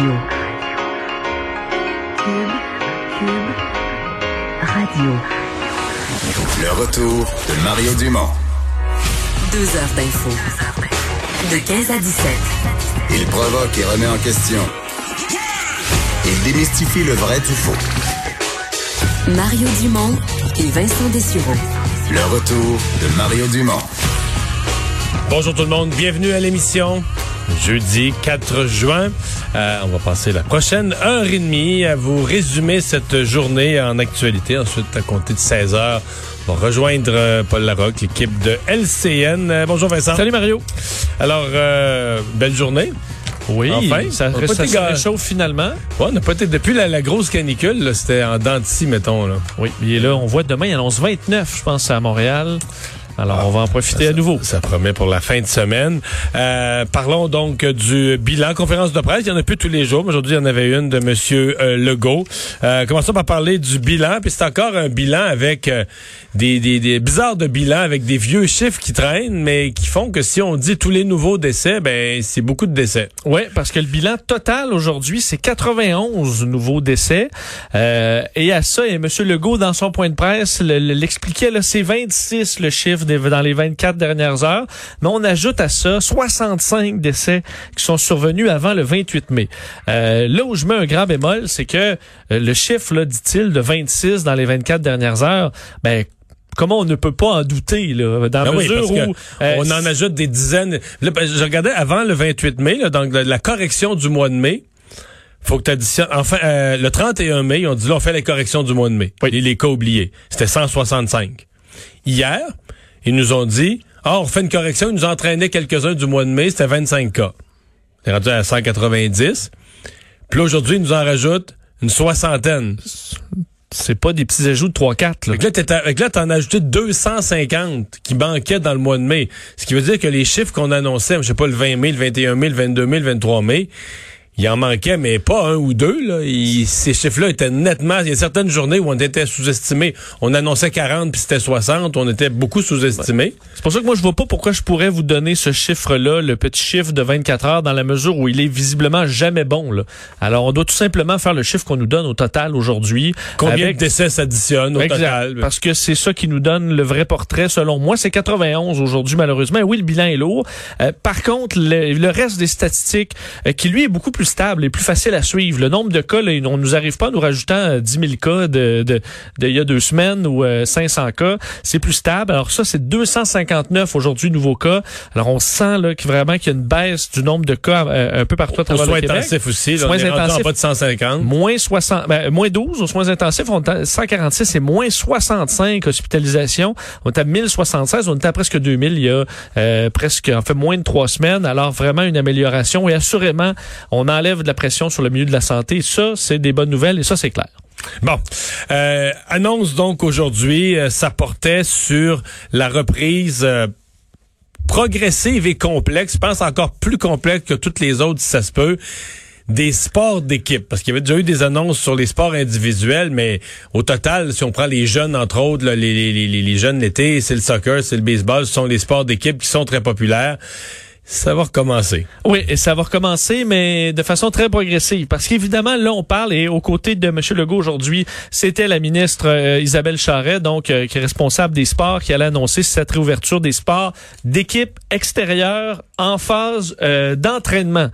Radio. Cube, Cube, Radio. Le retour de Mario Dumont. Deux heures d'info. De 15 à 17. Il provoque et remet en question. Il démystifie le vrai du faux. Mario Dumont et Vincent Dessureau. Le retour de Mario Dumont. Bonjour tout le monde, bienvenue à l'émission. Jeudi 4 juin, Euh, on va passer la prochaine heure et demie à vous résumer cette journée en actualité. Ensuite, à compter de 16 heures, on va rejoindre euh, Paul Larocque, l'équipe de LCN. Euh, bonjour Vincent. Salut Mario. Alors, belle journée. Oui, Enfin, ça, on ça réchauffe finalement. Ouais, on n'a pas été depuis la, la grosse canicule, c'était en dents mettons. Là. Oui, et là, on voit demain, il annonce 29, je pense, à Montréal. Alors, on va en profiter à nouveau. Ça promet pour la fin de semaine. Euh, parlons donc du bilan. Conférence de presse, il y en a plus tous les jours. mais Aujourd'hui, il y en avait une de Monsieur euh, Legault. Euh, commençons par parler du bilan. Puis c'est encore un bilan avec euh, des, des, des bizarres de bilan, avec des vieux chiffres qui traînent, mais qui font que si on dit tous les nouveaux décès, ben c'est beaucoup de décès. Oui, parce que le bilan total aujourd'hui, c'est 91 nouveaux décès. Euh, et à ça, et M. Legault, dans son point de presse, le- le- l'expliquait, là, c'est 26 le chiffre des- dans les 24 dernières heures. Mais on ajoute à ça 65 décès qui sont survenus avant le 28 mai. Euh, là où je mets un grand bémol, c'est que euh, le chiffre, là, dit-il, de 26 dans les 24 dernières heures, ben, Comment on ne peut pas en douter, là, dans la Ben oui, mesure où... euh, on en ajoute des dizaines. Là, ben, je regardais avant le 28 mai, là, donc la, la correction du mois de mai. Faut que tu additionnes. Enfin, euh, le 31 mai, ont dit là, on fait les corrections du mois de mai. Les, les cas oubliés. C'était 165. Hier, ils nous ont dit, ah, on fait une correction, ils nous entraînaient quelques-uns du mois de mai, c'était 25 cas. C'est rendu à 190. Puis là, aujourd'hui, ils nous en rajoutent une soixantaine. c'est pas des petits ajouts de 3-4. là. Là, là, t'en as ajouté 250 qui manquaient dans le mois de mai. Ce qui veut dire que les chiffres qu'on annonçait, je sais pas, le 20 mai, le 21 mai, le 22 mai, le 23 mai, il en manquait, mais pas un ou deux. Là. Il- ces chiffres-là étaient nettement... Il y a certaines journées où on était sous-estimé. On annonçait 40 puis c'était 60. On était beaucoup sous-estimé. C'est pour ça que moi, je vois pas pourquoi je pourrais vous donner ce chiffre-là, le petit chiffre de 24 heures, dans la mesure où il est visiblement jamais bon. Là. Alors, on doit tout simplement faire le chiffre qu'on nous donne au total aujourd'hui. Combien avec- de décès s'additionnent au Exact. total? Parce que c'est ça qui nous donne le vrai portrait. Selon moi, c'est 91 aujourd'hui, malheureusement. Oui, le bilan est lourd. Euh, par contre, le, le reste des statistiques, euh, qui lui est beaucoup plus stable et plus facile à suivre. Le nombre de cas, là, on nous arrive pas en nous rajoutant euh, 10 000 cas de, de, de il y a deux semaines ou euh, 500 cas. C'est plus stable. Alors ça, c'est 259 aujourd'hui nouveaux cas. Alors on sent là que vraiment qu'il y a une baisse du nombre de cas euh, un peu partout à travers le Québec. intensifs aussi. Là, on est en bas de 150. Moins 60, ben, moins 12 aux soins intensifs, on est à 146 et moins 65 hospitalisations. On est à 1076, on était à presque 2000 il y a euh, presque, en fait, moins de trois semaines. Alors vraiment une amélioration et assurément, on enlève de la pression sur le milieu de la santé. Ça, c'est des bonnes nouvelles et ça, c'est clair. Bon, Euh, annonce donc aujourd'hui, euh, ça portait sur la reprise euh, progressive et complexe, je pense encore plus complexe que toutes les autres si ça se peut, des sports d'équipe. Parce qu'il y avait déjà eu des annonces sur les sports individuels, mais au total, si on prend les jeunes, entre autres, les, les jeunes l'été, c'est le soccer, c'est le baseball, ce sont les sports d'équipe qui sont très populaires. Ça va recommencer. Oui, et ça va recommencer, mais de façon très progressive. Parce qu'évidemment, là, on parle, et aux côtés de M. Legault aujourd'hui, c'était la ministre euh, Isabelle Charret, donc euh, qui est responsable des sports, qui allait annoncer cette réouverture des sports d'équipe extérieure en phase euh, d'entraînement.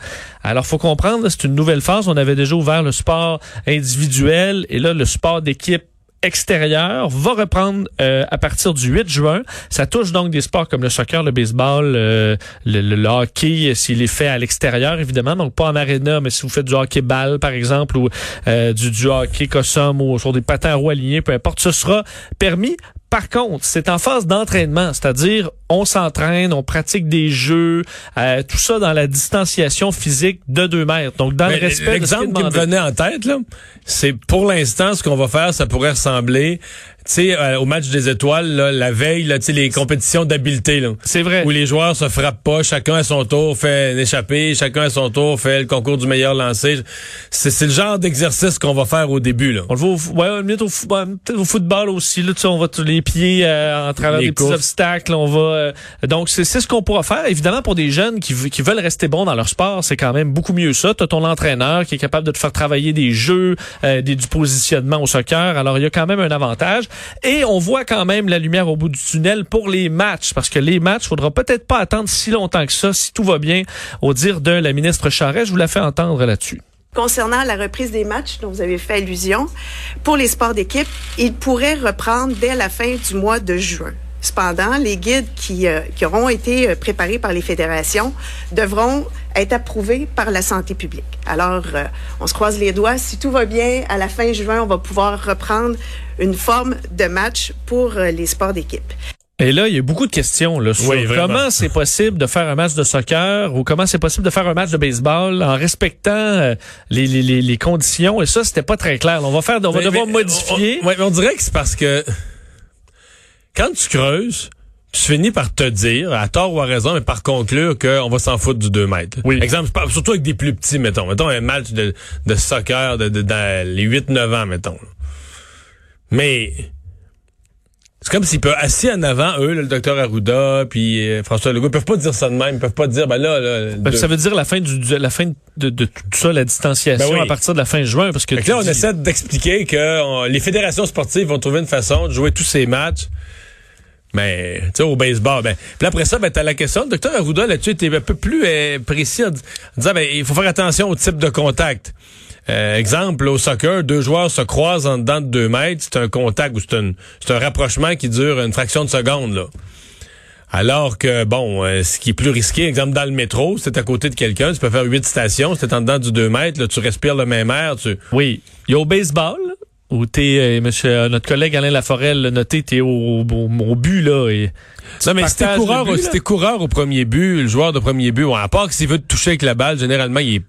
Alors, faut comprendre, c'est une nouvelle phase. On avait déjà ouvert le sport individuel, et là, le sport d'équipe extérieur va reprendre euh, à partir du 8 juin. Ça touche donc des sports comme le soccer, le baseball, euh, le, le- hockey, euh, s'il est fait à l'extérieur, évidemment, donc pas en aréna, mais si vous faites du hockey-ball, par exemple, ou du, du hockey cossum ou sur des patins à roues alignés, peu importe, ce sera permis. Par contre, c'est en phase d'entraînement, c'est-à-dire on s'entraîne, on pratique des jeux, euh, tout ça dans la distanciation physique de 2 mètres. Donc, dans Mais le respect L'exemple qui me venait en tête, là, c'est pour l'instant, ce qu'on va faire, ça pourrait ressembler, sais, euh, au match des étoiles, là, la veille, là, tu sais, les compétitions d'habileté. C'est vrai. Où les joueurs se frappent pas, chacun à son tour fait un échappé, chacun à son tour fait le concours du meilleur lancé. C'est le genre d'exercice qu'on va faire au début, là. On le voit au, ouais, limite au, fo- ouais, peut-être au football aussi. Là, on va tous les pieds euh, en travers Les des petits obstacles. On va Euh, donc, c'est ce qu'on pourra faire. Évidemment, pour des jeunes qui, qui veulent rester bons dans leur sport, c'est quand même beaucoup mieux ça. Tu as ton entraîneur qui est capable de te faire travailler des jeux, euh, des, du positionnement au soccer. Alors, il y a quand même un avantage. Et on voit quand même la lumière au bout du tunnel pour les matchs, parce que les matchs, faudra peut-être pas attendre si longtemps que ça, si tout va bien, au dire de la ministre Charest. Je vous la fais entendre là-dessus. Concernant la reprise des matchs dont vous avez fait allusion, pour les sports d'équipe, ils pourraient reprendre dès la fin du mois de juin. Cependant, les guides qui, euh, qui auront été euh, préparés par les fédérations devront être approuvés par la santé publique. Alors, euh, on se croise les doigts. Si tout va bien, à la fin juin, on va pouvoir reprendre une forme de match pour les sports d'équipe. Et là, il y a beaucoup de questions là, sur comment c'est possible de faire un match de soccer ou comment c'est possible de faire un match de baseball en respectant euh, les, les, les, conditions. Et ça, c'était pas très clair. On va faire, on va devoir modifier. On, on dirait que c'est parce que quand tu creuses, tu finis par te dire, à tort ou à raison, mais par conclure qu'on va s'en foutre du 2 mètres. Oui. Exemple, surtout avec des plus petits, mettons. Mettons un match de, de soccer de, de, dans les 8-9 ans, mettons. Mais c'est comme s'ils peuvent assis en avant, eux, le docteur Arruda, puis euh, François Legault, ils peuvent pas dire ça de même. Ils peuvent pas dire, ben là... là ben, Ça veut dire la fin du, la fin de, de, tout ça, la distanciation ben à partir de la fin juin. Parce que là, on essaie d'expliquer que les fédérations sportives vont trouver une façon de jouer tous ces matchs. Mais, tu sais, au baseball, ben, puis après ça, ben, t'as la question. Le docteur Arruda, là-dessus, était un peu plus euh, précis en, disant, ben, il faut faire attention au type de contact. Euh, exemple, au soccer, deux joueurs se croisent en dedans de deux mètres, c'est un contact ou c'est un, un rapprochement qui dure une fraction de seconde. Là. Alors que, bon, euh, ce qui est plus risqué, exemple, dans le métro, c'est à côté de quelqu'un, tu peux faire huit stations, c'est en dedans du deux mètres, là, tu respires le même air. Tu... Oui. Il y a au baseball, où t'es, euh, monsieur, euh, notre collègue Alain Laforelle l'a noté, t'es au, au, au, but, là. Et non, mais si t'es coureur, coureur au premier but, le joueur de premier but, à part que s'il veut te toucher avec la balle, généralement, il est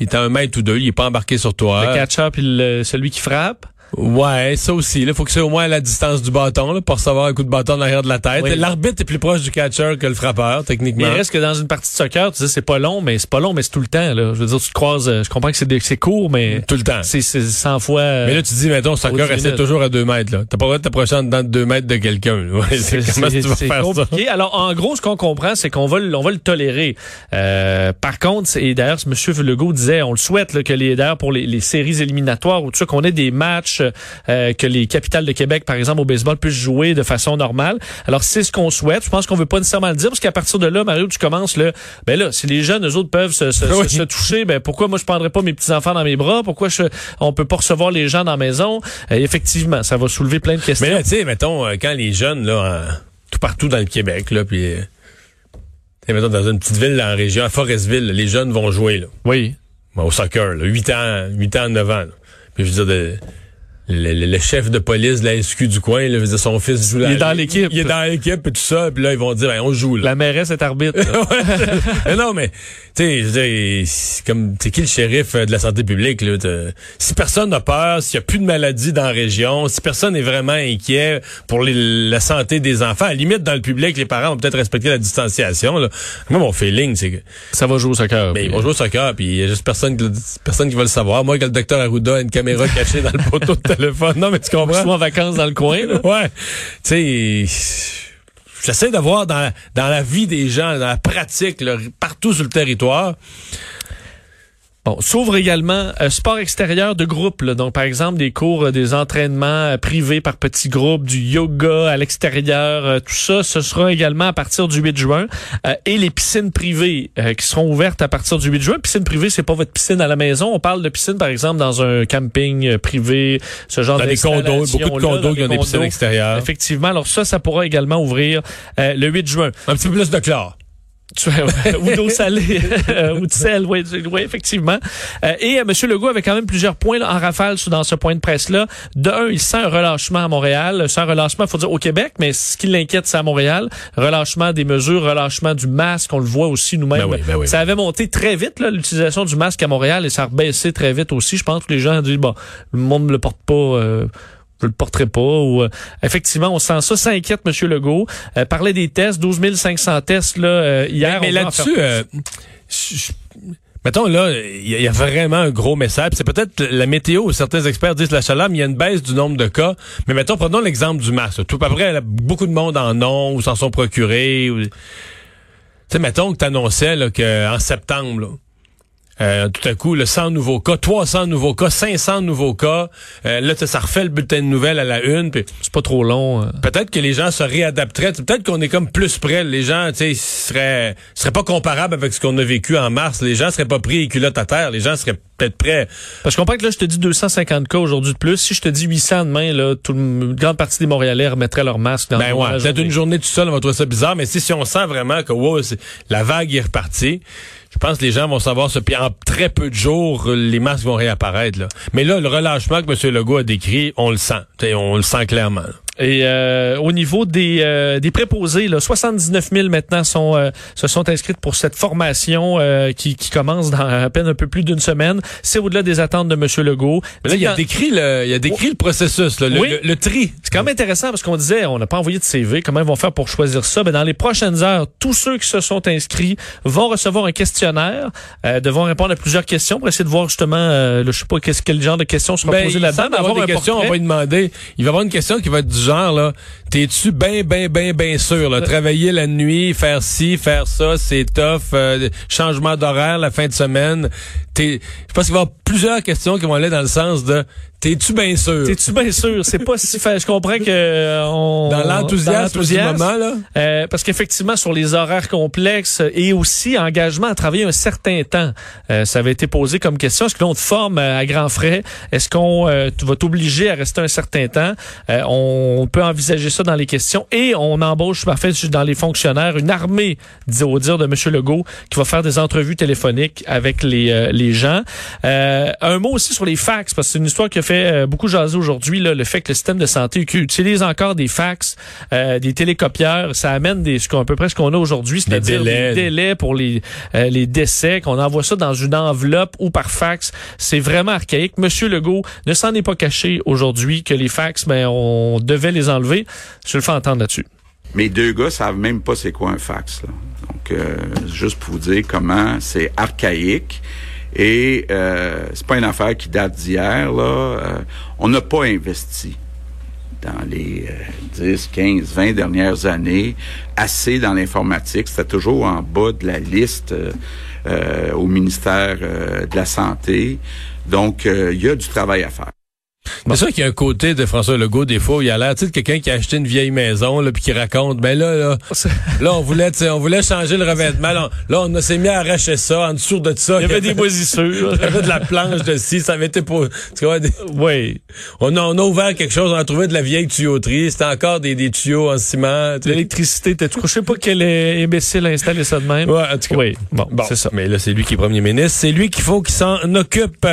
il est à un mètre ou deux, il est pas embarqué sur toi. Le catcher puis celui qui frappe. Ouais, ça aussi. Il faut que c'est au moins à la distance du bâton là, pour recevoir un coup de bâton derrière de la tête. L'arbitre est plus proche du catcher que le frappeur, techniquement. Mais il reste que dans une partie de soccer, tu dis c'est pas long, mais c'est pas long, mais c'est tout le temps. Là. Je veux dire, tu te croises. Euh, je comprends que c'est court, mais tout le temps. C'est 100 fois. mais là, tu dis, mettons, soccer reste toujours à deux mètres. T'as pas le droit de t'approcher en dedans de deux mètres de quelqu'un. c'est compliqué. Alors, en gros, ce qu'on comprend, c'est qu'on va, on va le tolérer. Euh, par contre, et d'ailleurs, M. Legault disait, on le souhaite, là, que les d'ailleurs pour les, les, séries éliminatoires ou tout ça, qu'on ait des matchs. Euh, que les capitales de Québec, par exemple, au baseball, puissent jouer de façon normale. Alors, c'est ce qu'on souhaite. Je pense qu'on veut pas nécessairement le dire, parce qu'à partir de là, Mario, tu commences là, ben là, si les jeunes, eux autres, peuvent se, se, toucher, ben pourquoi moi je prendrais pas mes petits-enfants dans mes bras? Pourquoi je, on peut pas recevoir les gens dans la maison? Euh, effectivement, ça va soulever plein de questions. Mais là, tu sais, mettons, euh, quand les jeunes, là, tout partout dans le Québec, là, puis... Mettons, dans une petite ville, dans la région, à Forestville, les jeunes vont jouer, là. Oui. au soccer, là, 8 ans, 8 ans, 9 ans. Puis je veux dire, de, le, chef de police de la SQ du coin, là, son fils joue là. Il est dans l'équipe. Il est dans l'équipe et tout ça. Puis là, ils vont dire, ben, on joue. Là. La mairesse est arbitre. mais non, mais tu sais, comme c'est qui le shérif euh, de la santé publique là Si personne n'a peur, s'il n'y a plus de maladie dans la région, si personne est vraiment inquiet pour la santé des enfants, à la limite dans le public, les parents vont peut-être respecter la distanciation. Là. Moi, mon feeling, c'est que ça va jouer au soccer. Ben, ils vont jouer au soccer, puis il y a juste personne, personne qui va le savoir. Moi, que le docteur Arruda a une caméra cachée dans le poteau de téléphone. Non, mais tu comprends? en vacances dans le coin. Là. ouais. Tu sais j'essaie de voir dans, dans la vie des gens, dans la pratique, partout sur le territoire. Bon, s'ouvre également un euh, sport extérieur de groupe. Donc, par exemple, des cours, euh, des entraînements euh, privés par petits groupes, du yoga à l'extérieur, tout ça, ce sera également à partir du 8 juin. et les piscines privées qui seront ouvertes à partir du 8 juin. Piscine privée, c'est pas votre piscine à la maison. On parle de piscine, par exemple, dans un camping privé, ce genre de des condos, beaucoup de condos qui ont des piscines extérieures. Effectivement. Alors ça, ça pourra également ouvrir le 8 juin. Un petit peu plus de chlore. Ou d'eau salée euh, ou de sel, oui, effectivement. Euh, et euh, M. Legault avait quand même plusieurs points en rafale dans ce point de presse-là. D'un, il sent un relâchement à Montréal. Sans relâchement, il faut dire au Québec, mais ce qui l'inquiète, c'est à Montréal. Relâchement des mesures, relâchement du masque, on le voit aussi nous-mêmes. Ben ben ça avait monté très vite, l'utilisation du masque à Montréal, et ça a rebaissé très vite aussi. Je pense que les gens ont dit, bon, le monde ne le porte pas je le porterai pas. Ou, euh, effectivement, on sent ça. Ça inquiète M. Legault. Euh, parlait des tests, 12 500 tests là, euh, hier. Mais, mais là-dessus, Mettons, là, il y, a- il y a vraiment un gros message. C'est peut-être la météo, certains experts disent la chaleur, mais il y a une baisse du nombre de cas. Mais mettons, prenons l'exemple du masque. Tout à près, beaucoup de monde en ont ou s'en sont procurés. ou- Tu sais, mettons que tu annonçais qu'en septembre, là, euh, tout à coup, le 100 nouveaux cas, 300 nouveaux cas, 500 nouveaux cas. Euh, là, ça refait le bulletin de nouvelles à la une. puis C'est pas trop long. euh. peut-être que les gens se réadapteraient. Peut-être qu'on est comme plus près. Les gens, tu sais, seraient, seraient pas comparables avec ce qu'on a vécu en mars. Les gens seraient pas pris les culottes à terre. Les gens seraient peut-être prêts. Parce qu'on comprends que là, je te dis 250 cas aujourd'hui de plus. Si je te dis 800 demain, là, tout une grande partie des Montréalais remettraient leur masque dans Ben ouais, peut-être journée. une journée tout seul, on va trouver ça bizarre, mais si, si on sent vraiment que wow, la vague est repartie, je pense que les gens vont savoir ça. Puis en très peu de jours, les masques vont réapparaître. Là. Mais là, le relâchement que M. Legault a décrit, on le sent. T'sais, on le sent clairement. Et euh, au niveau des, euh, des préposés, là, 79 000 maintenant sont, euh, se sont inscrites pour cette formation euh, qui, qui commence dans à peine un peu plus d'une semaine. C'est au-delà des attentes de M. Legault. Mais là, il a décrit le, il a décrit le processus, là, le, Oui. le- le tri. C'est quand même intéressant parce qu'on disait, on n'a pas envoyé de CV. Comment ils vont faire pour choisir ça? Ben, dans les prochaines heures, tous ceux qui se sont inscrits vont recevoir un questionnaire, euh, devront répondre à plusieurs questions pour essayer de voir justement, euh, le, je sais pas quel genre de questions seront Ben, posées il là-dedans. avoir avoir des questions, on va lui demander. Il va y avoir une question qui va être du genre, là, t'es-tu bien, bien, bien, bien sûr, là, travailler la nuit, faire ci, faire ça, c'est tough, euh, changement d'horaire la fin de semaine. T'es, je pense qu'il va y avoir plusieurs questions qui vont aller dans le sens de, t'es-tu bien sûr? T'es-tu bien sûr? C'est pas si fa- Je comprends que euh, on. Dans l'enthousiasme du moment, là? Euh, parce qu'effectivement, sur les horaires complexes et aussi engagement à travailler un certain temps, euh, ça avait été posé comme question. Est-ce que l'on te forme euh, à grands frais? Est-ce qu'on euh, va t'obliger à rester un certain temps? Euh, on peut envisager ça dans les questions et on embauche, en fait, dans les fonctionnaires, une armée, dit- au dire de M. Legault, qui va faire des entrevues téléphoniques avec les, euh, les gens. Euh, un mot aussi sur les fax, parce que c'est une histoire qui a fait euh, beaucoup jaser aujourd'hui, là, le fait que le système de santé utilise encore des fax, euh, des télécopieurs, ça amène des, ce qu'on, à peu près ce qu'on a aujourd'hui, c'est-à-dire délais. des délais pour les, euh, les décès, qu'on envoie ça dans une enveloppe ou par fax. C'est vraiment archaïque. Monsieur Legault ne s'en est pas caché aujourd'hui que les fax, ben, on devait les enlever. Je le fais entendre là-dessus. Mes deux gars savent même pas c'est quoi un fax. Là. Donc, euh, juste pour vous dire comment c'est archaïque. Et euh, c'est pas une affaire qui date d'hier. Là. Euh, on n'a pas investi dans les euh, 10, 15, 20 dernières années assez dans l'informatique. C'était toujours en bas de la liste euh, euh, au ministère euh, de la Santé. Donc, il y a du travail à faire. C'est sûr qu'il y a un côté de François Legault, des fois, où il a l'air, tu sais, de quelqu'un qui a acheté une vieille maison, là, puis qui raconte, ben là, là, là, on voulait, on voulait changer le revêtement. Là, on, là, on a- s'est mis à arracher ça, en dessous de ça. Il y avait des moisissures. Il y avait de la planche de scie, ça avait été pour, tu vois, des- oui. on a, on a ouvert quelque chose, on a trouvé de la vieille tuyauterie, c'était encore des, des tuyaux en ciment. tu sais. L'électricité était. Je sais pas quel imbécile a installé ça de même. Ouais, en tout cas. Oui, bon, Bon, c'est ça. Mais là, c'est lui qui est premier ministre. C'est lui qu'il faut qu'il s'en occupe.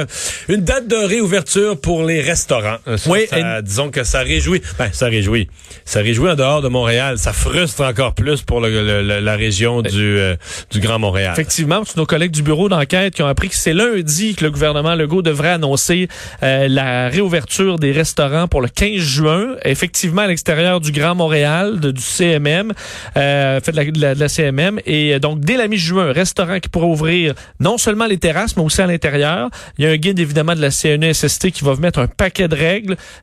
Une date de réouverture pour les restaurants. Euh, Ça, Oui, ça, et- disons que ça réjouit. Ben, ça réjouit. Ça réjouit en dehors de Montréal. Ça frustre encore plus pour le- le- le- la région du, euh, du Grand Montréal. Effectivement, c'est nos collègues du bureau d'enquête qui ont appris que c'est lundi que le gouvernement Legault devrait annoncer euh, la réouverture des restaurants pour le 15 juin. Effectivement, à l'extérieur du Grand Montréal, de- du CMM, euh, fait de la, de la- de la CMM. Et euh, donc, dès la mi-juin, restaurant qui pourra ouvrir non seulement les terrasses, mais aussi à l'intérieur. Il y a un guide, évidemment, de la CNESST qui va mettre un paquet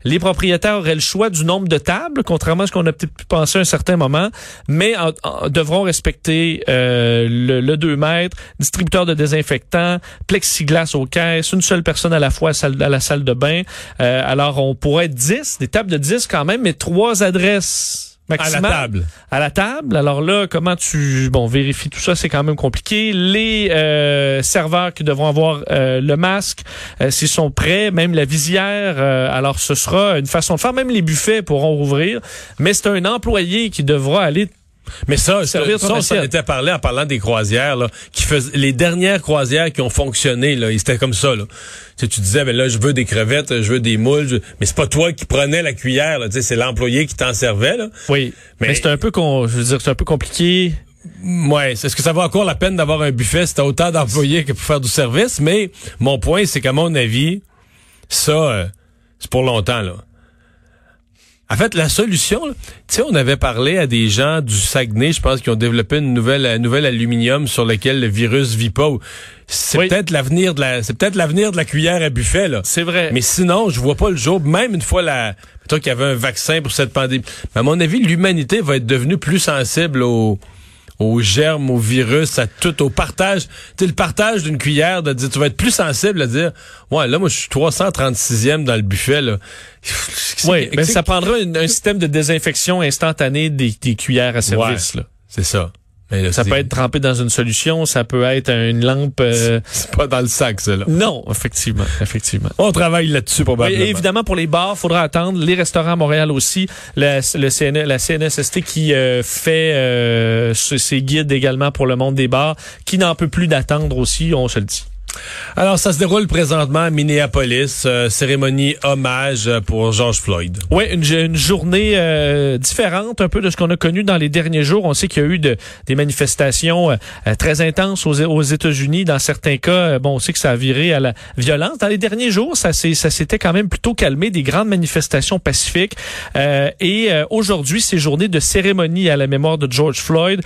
Les propriétaires auraient le choix du nombre de tables, contrairement à ce qu'on a peut-être pu penser à un certain moment, mais devront respecter euh, le, le 2 mètres, distributeur de désinfectants, plexiglas aux caisses, une seule personne à la fois à la salle de bain. Euh, alors, on pourrait être 10, des tables de 10 quand même, mais trois adresses à la table. à la table. Alors là, comment tu bon vérifies tout ça, c'est quand même compliqué. Les euh, serveurs qui devront avoir euh, le masque, euh, s'ils sont prêts, même la visière. euh, alors ce sera une façon de faire. Même les buffets pourront rouvrir, mais c'est un employé qui devra aller. Mais ça, ça, on s'en était parlé en parlant des croisières, là, qui faisaient, les dernières croisières qui ont fonctionné, là, c'était comme ça, là. Tu, sais, tu disais, ben là, je veux des crevettes, je veux des moules, je- mais c'est pas toi qui prenais la cuillère, là, tu sais, c'est l'employé qui t'en servait, là. Oui, mais, Mais- c'est un peu con, je veux dire, c'est un peu compliqué. Ouais, est-ce que ça vaut encore la peine d'avoir un buffet si t'as autant d'employés que pour faire du service? Mais mon point, c'est qu'à mon avis, ça, euh, c'est pour longtemps, là. En fait, la solution, tu sais, on avait parlé à des gens du Saguenay, je pense, qui ont développé une nouvelle, un nouvel aluminium sur lequel le virus vit pas. C'est Oui. peut-être l'avenir de la, c'est peut-être l'avenir de la cuillère à buffet, là. C'est vrai. Mais sinon, je vois pas le jour, même une fois la, toi qu'il y avait un vaccin pour cette pandémie. Mais à mon avis, l'humanité va être devenue plus sensible au, aux germes, aux virus, à tout, au partage. Tu sais, le partage d'une cuillère, de dire, tu vas être plus sensible à dire, ouais, là, moi, je suis 336e dans le buffet, là. Oui, mais ça prendra un système de désinfection instantanée des, des cuillères à service. Ouais. là. C'est ça. Mais là, Ça peut être trempé dans une solution, ça peut être une lampe. euh, C'est pas dans le sac, ça, là. Non, effectivement, effectivement. On travaille là-dessus, probablement. et évidemment, pour les bars, faudra attendre. Les restaurants à Montréal aussi. La, le CN, la CNSST qui euh, fait euh, ses guides également pour le monde des bars, qui n'en peut plus d'attendre aussi, on se le dit. Alors, ça se déroule présentement à Minneapolis, euh, cérémonie hommage pour George Floyd. Oui, une, une journée euh, différente un peu de ce qu'on a connu dans les derniers jours. On sait qu'il y a eu de, des manifestations euh, euh, très intenses aux, aux États-Unis. Dans certains cas, euh, bon, on sait que ça a viré à la violence. Dans les derniers jours, ça s'était quand même plutôt calmé, des grandes manifestations pacifiques. Euh, et aujourd'hui, c'est journée de cérémonie à la mémoire de George Floyd.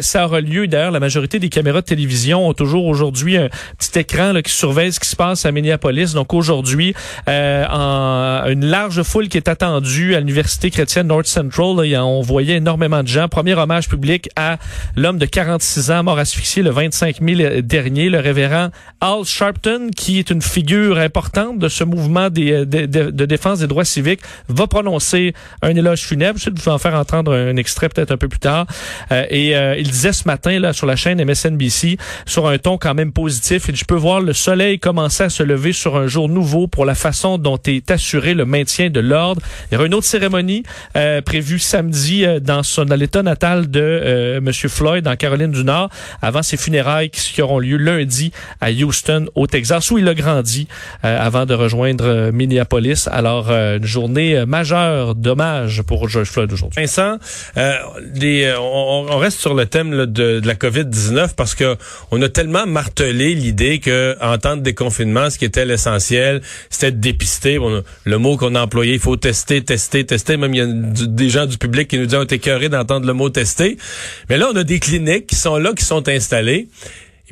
Ça aura lieu. D'ailleurs, la majorité des caméras de télévision ont toujours aujourd'hui un petit écran qui surveille ce qui se passe à Minneapolis. Donc aujourd'hui, euh, en, une large foule qui est attendue à l'université chrétienne North Central. Là, on voyait énormément de gens. Premier hommage public à l'homme de 46 ans mort asphyxié le 25 mai dernier, le révérend Al Sharpton, qui est une figure importante de ce mouvement de, défense des droits civiques, va prononcer un éloge funèbre. Je vais vous en faire entendre un extrait peut-être un peu plus tard. Euh, et euh, il disait ce matin là sur la chaîne MSNBC, sur un ton quand même positif, peux voir le soleil commencer à se lever sur un jour nouveau pour la façon dont est assuré le maintien de l'ordre. Il y aura une autre cérémonie euh, prévue samedi euh, dans, son, dans l'état natal de euh, M. Floyd en Caroline du Nord, avant ses funérailles qui, auront lieu lundi à Houston, au Texas, où il a grandi euh, avant de rejoindre euh, Minneapolis. Alors, euh, une journée majeure d'hommage pour George Floyd aujourd'hui. Vincent, on, reste sur le thème de la COVID-19 parce que on a tellement martelé l'idée que en temps de ce qui était l'essentiel, c'était de dépister. Le mot qu'on a employé, il faut tester, tester, tester. Même il y a des gens du public qui nous disent on est d'entendre le mot tester. Mais là, on a des cliniques qui sont là, qui sont installées.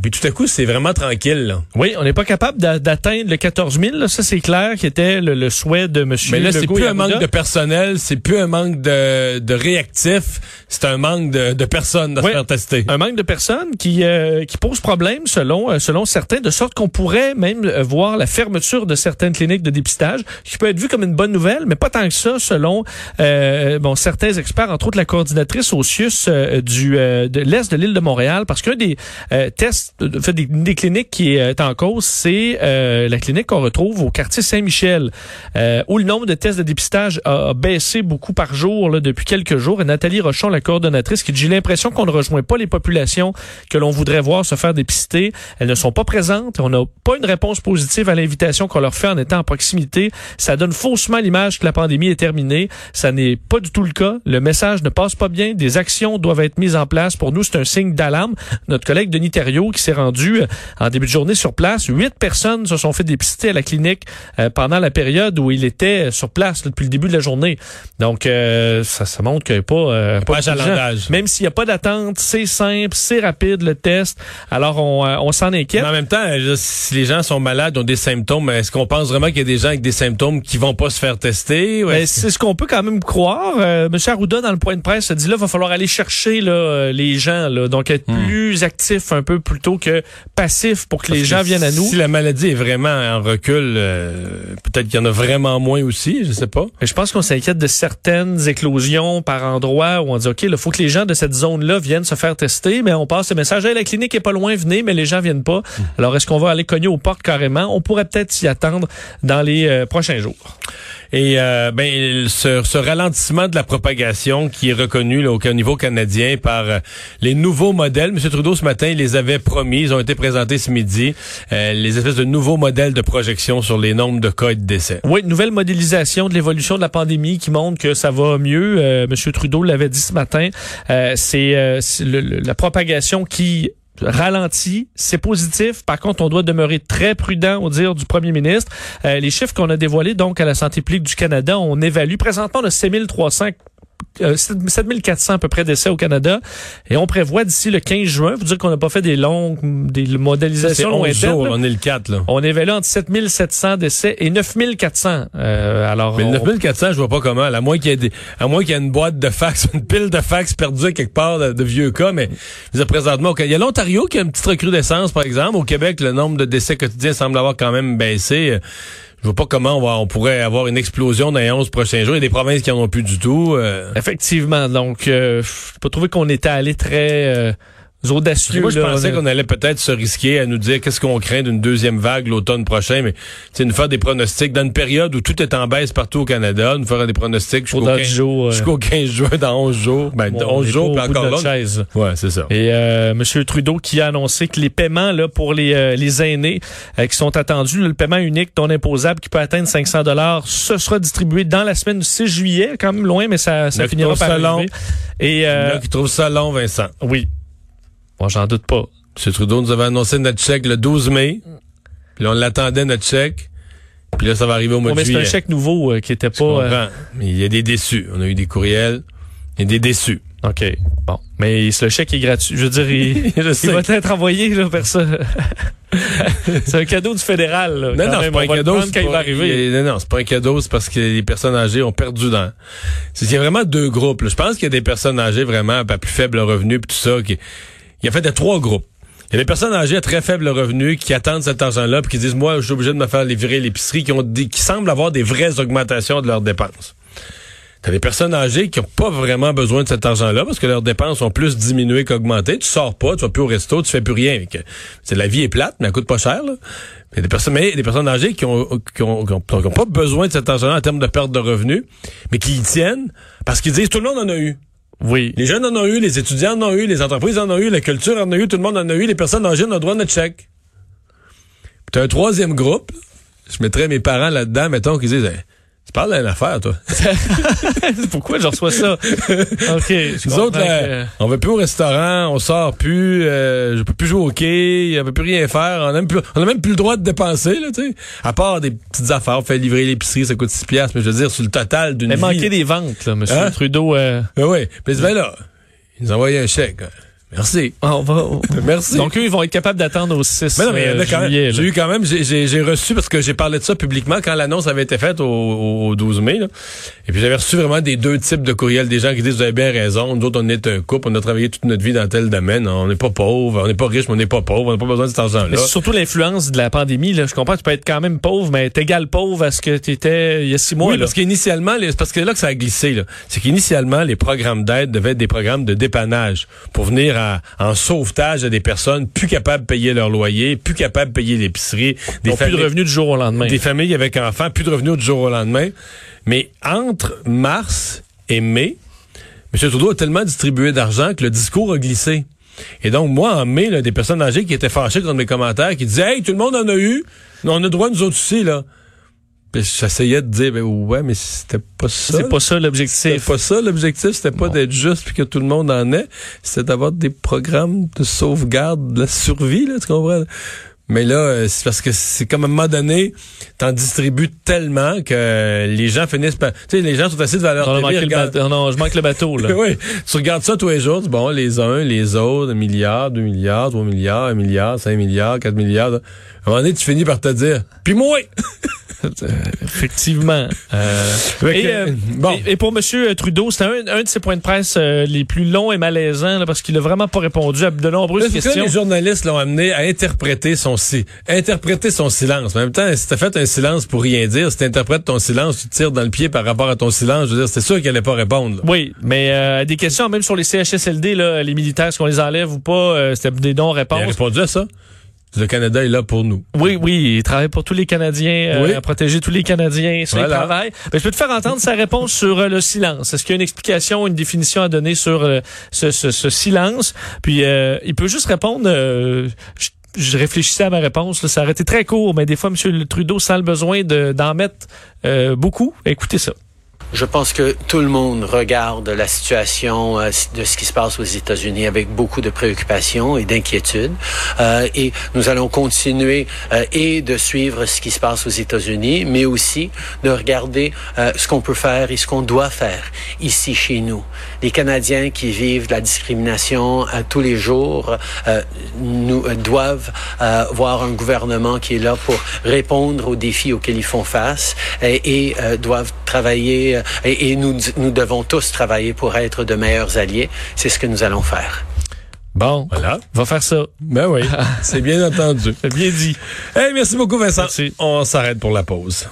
Et puis tout à coup, c'est vraiment tranquille. Là. Oui, on n'est pas capable d'a- d'atteindre le 14 000. là. Ça, c'est clair, qui était le, le souhait de M. Mais là, c'est plus un manque de personnel, c'est plus un manque de, de réactifs, c'est un manque de, de personnes à se Oui. faire tester. Un manque de personnes qui euh, qui pose problème selon euh, selon certains, de sorte qu'on pourrait même euh, voir la fermeture de certaines cliniques de dépistage, qui peut être vu comme une bonne nouvelle, mais pas tant que ça selon euh, bon certains experts, entre autres la coordinatrice au CIUS euh, du euh, de l'est de l'île de Montréal, parce qu'un des euh, tests, fait, des, des cliniques qui est en cause, c'est euh, la clinique qu'on retrouve au quartier Saint-Michel, euh, où le nombre de tests de dépistage a, a baissé beaucoup par jour là, depuis quelques jours. Et Nathalie Rochon, la coordonnatrice, qui dit j'ai l'impression qu'on ne rejoint pas les populations que l'on voudrait voir se faire dépister. Elles ne sont pas présentes. On n'a pas une réponse positive à l'invitation qu'on leur fait en étant en proximité. Ça donne faussement l'image que la pandémie est terminée. Ça n'est pas du tout le cas. Le message ne passe pas bien. Des actions doivent être mises en place. Pour nous, c'est un signe d'alarme. Notre collègue Denis Thériault, qui s'est rendu euh, en début de journée sur place, huit personnes se sont fait dépister à la clinique euh, pendant la période où il était euh, sur place là, depuis le début de la journée. Donc, euh, ça, ça montre qu'il n'y a pas, euh, pas Pas de. Même s'il n'y a pas d'attente, c'est simple, c'est rapide le test. Alors, on, euh, on s'en inquiète. Mais en même temps, dire, si les gens sont malades, ont des symptômes, est-ce qu'on pense vraiment qu'il y a des gens avec des symptômes qui vont pas se faire tester? Ben, c'est ce qu'on peut quand même croire. Euh, Monsieur Arruda, dans le point de presse, a dit là, va falloir aller chercher là, euh, les gens, là, donc être plus actif un peu plutôt que passif pour que les gens que viennent à nous. Si la maladie est vraiment en recul, euh, peut-être qu'il y en a vraiment moins aussi, je sais pas. Mais Je pense qu'on s'inquiète de certaines éclosions par endroit où on dit OK, il faut que les gens de cette zone-là viennent se faire tester, mais on passe le message Hey, la clinique est pas loin, venez, mais les gens viennent pas. Alors est-ce qu'on va aller cogner aux portes carrément? On pourrait peut-être s'y attendre dans les euh, prochains jours. Et euh, ben ce, ce ralentissement de la propagation qui est reconnu là, au, au niveau canadien par euh, les nouveaux modèles. M. Trudeau ce matin, il les avait promis, ils ont été présentés ce midi, euh, les espèces de nouveaux modèles de projection sur les nombres de cas et de décès. Oui, nouvelle modélisation de l'évolution de la pandémie qui montre que ça va mieux. Euh, Monsieur Trudeau l'avait dit ce matin. Euh, c'est la propagation qui ralenti, c'est positif. Par contre, on doit demeurer très prudent au dire du premier ministre. Euh, les chiffres qu'on a dévoilés donc à la santé publique du Canada, on évalue présentement 6300 euh, 7400 à peu près d'essais au Canada et on prévoit d'ici le 15 juin, vous dire qu'on n'a pas fait des longues des modélisations 11 lointaines, jours, là. on est le 4, là. On évalue entre 7700 décès et 9400. Euh, alors Mais on- 9400, je vois pas comment. À moins qu'il y ait des, à moins qu'il y ait une boîte de fax, une pile de fax perdue quelque part de, de vieux cas, mais dire, présentement, il y a l'Ontario qui a une petite recrudescence, par exemple. Au Québec, le nombre de décès quotidiens semble avoir quand même baissé. Je vois pas comment on, va, on pourrait avoir une explosion dans les 11 prochains jours. Il y a des provinces qui en ont plus du tout. euh. Effectivement. Donc, euh, j'ai pas trouvé qu'on était allé très euh, audacieux. Moi, je là. pensais qu'on allait peut-être se risquer à nous dire qu'est-ce qu'on craint d'une deuxième vague l'automne prochain, mais c'est nous faire des pronostics dans une période où tout est en baisse partout au Canada, nous faire des pronostics jusqu'au Pour dans 15, dix jours, euh, jusqu'au 15 juin, dans 11 jours. Ben, bon, 11 on est jours, puis encore là. chaise. Ouais, c'est ça. Et euh, M. Trudeau qui a annoncé que les paiements là, pour les, euh, les aînés euh, qui sont attendus, le paiement unique non imposable qui peut atteindre 500 dollars, ce sera distribué dans la semaine du 6 juillet, quand même loin, mais ça, ça finira par arriver. Et Il y en euh, a qui trouvent ça long, Vincent. oui, bon, j'en doute pas. M. Trudeau nous avait annoncé notre chèque le 12 mai. Puis là, on l'attendait, notre chèque. Puis là, ça va arriver au mois Bon, de mais c'est un juillet. chèque nouveau euh, qui était pas. euh. Mais il y a des déçus. On a eu des courriels. Il y a des déçus. OK. Bon. Mais le chèque est gratuit. Je veux dire, il, Je il va être envoyé là, vers ça. c'est un cadeau du fédéral. Là, Non, non, c'est pas un cadeau. quand il va arriver. il- Non, non, c'est pas un cadeau, c'est parce que les personnes âgées ont perdu dans. C'est qu'il y a vraiment deux groupes. là. Je pense qu'il y a des personnes âgées vraiment à plus faible revenu puis tout ça. Qui... Il a fait de trois groupes. Il y a des personnes âgées à très faible revenu qui attendent cet argent-là puis qui disent moi je suis obligé de me faire les virer l'épicerie qui ont des, qui semblent avoir des vraies augmentations de leurs dépenses. T'as des personnes âgées qui ont pas vraiment besoin de cet argent-là parce que leurs dépenses ont plus diminué qu'augmenté. Tu sors pas, tu vas plus au resto, tu fais plus rien. C'est la vie est plate, mais elle coûte pas cher. Là. Il y a des personnes, mais des personnes âgées qui ont, qui ont, qui ont- qui ont pas besoin de cet argent-là en termes de perte de revenus, mais qui y tiennent parce qu'ils disent tout le monde en a eu. Oui. Les jeunes en ont eu, les étudiants en ont eu, les entreprises en ont eu, la culture en a eu, tout le monde en a eu, les personnes âgées ont droit à notre chèque. Puis t'as un troisième groupe, je mettrais mes parents là-dedans, mettons, qui disent Tu parles d'une affaire, toi. Pourquoi je reçois ça? OK. Nous autres, là, que- on va plus au restaurant, on sort plus, euh, je peux plus jouer au quai, on peut plus rien faire, on a même plus, on a même plus le droit de dépenser, là, tu sais. À part des petites affaires, on fait livrer l'épicerie, ça coûte 6 piastres, mais je veux dire, sur le total d'une Mais vie. manquer des ventes, là, M. Hein? Trudeau. euh, Ben oui. Puis ben là, ils nous envoyaient un chèque. Merci. on va, on- Merci. Donc, eux, ils vont être capables d'attendre au 6 Mais non, mais il y en a euh, juillet. j'ai eu quand même, j'ai- reçu, parce que j'ai parlé de ça publiquement quand l'annonce avait été faite au, au- au 12 mai, là. Et puis j'avais reçu vraiment des deux types de courriels, des gens qui disent, vous avez bien raison, nous autres, on est un couple, on a travaillé toute notre vie dans tel domaine, on n'est pas pauvre, on n'est pas riche, mais on n'est pas pauvre, on n'a pas besoin de cet Mais argent-là. c'est surtout l'influence de la pandémie. Là. Je comprends que tu peux être quand même pauvre, mais t'es égal pauvre à ce que tu étais il y a six mois. Oui, là. parce qu'initialement, parce que là que ça a glissé. C'est qu'initialement, les programmes d'aide devaient être des programmes de dépannage pour venir à- en sauvetage à des personnes plus capables de payer leur loyer, plus capables de payer l'épicerie, des plus de revenus du jour au lendemain. des familles avec enfants, plus de revenus du jour au lendemain. Mais entre mars et mai, M. Trudeau a tellement distribué d'argent que le discours a glissé. Et donc, moi, en mai, là, des personnes âgées qui étaient fâchées contre mes commentaires, qui disaient Hey, tout le monde en a eu, on a droit, nous autres aussi, là. J'essayais de dire, ben ouais, mais c'était pas ça. C'est pas ça C'était l'objectif. pas ça l'objectif, c'était pas d'être juste puis que tout le monde en ait, c'était d'avoir des programmes de sauvegarde de la survie, là, tu comprends? Mais là, euh, c'est parce que c'est comme à un moment donné, t'en distribues tellement que les gens finissent par... Tu sais, les gens sont assis devant leur On a télé, manqué le regardent- bateau. Non, je manque le bateau. Là. oui, tu regardes ça tous les jours, bon, les uns, les autres, un milliard, deux milliards, trois milliards, un milliard, cinq milliards, quatre milliards. À un moment donné, tu finis par te dire, puis moi! Effectivement. Euh, et, que, euh, bon. et, et pour M. Trudeau, c'était un, un de ses points de presse euh, les plus longs et malaisants là, parce qu'il a vraiment pas répondu à de nombreuses Là, c'est que questions. là, les journalistes l'ont amené à interpréter son si interpréter son silence. Mais en même temps, si t'as fait un silence pour rien dire, si t'interprètes ton silence, tu te tires dans le pied par rapport à ton silence, je veux dire, c'est sûr qu'il allait pas répondre. là. Oui, mais euh, des questions même sur les CHSLD, là, les militaires, est-ce qu'on les enlève ou pas, euh, c'était des Il a non-réponses. répondu à ça. Le Canada est là pour nous. Oui, oui, il travaille pour tous les Canadiens, euh, Oui. à protéger tous les Canadiens, ça, il Voilà. travaille. Mais je peux te faire entendre sa réponse sur euh, le silence. Est-ce qu'il y a une explication, une définition à donner sur euh, ce, ce- ce silence? Puis euh, il peut juste répondre... euh, je, je réfléchissais à ma réponse, là, ça aurait été très court, mais des fois, M. Trudeau sent le besoin de- d'en mettre euh, beaucoup. Écoutez ça. Je pense que tout le monde regarde la situation euh, de ce qui se passe aux États-Unis avec beaucoup de préoccupation et d'inquiétude. Euh, et nous allons continuer euh, et de suivre ce qui se passe aux États-Unis, mais aussi de regarder euh, ce qu'on peut faire et ce qu'on doit faire ici chez nous. Les Canadiens qui vivent la discrimination euh, tous les jours euh, nous euh, doivent euh, voir un gouvernement qui est là pour répondre aux défis auxquels ils font face et, et euh, doivent travailler euh, et, et nous, nous devons tous travailler pour être de meilleurs alliés. C'est ce que nous allons faire. Bon, Voilà. va faire ça. Ben oui, c'est bien entendu. Bien dit. Hey, merci beaucoup Vincent. Merci. On s'arrête pour la pause.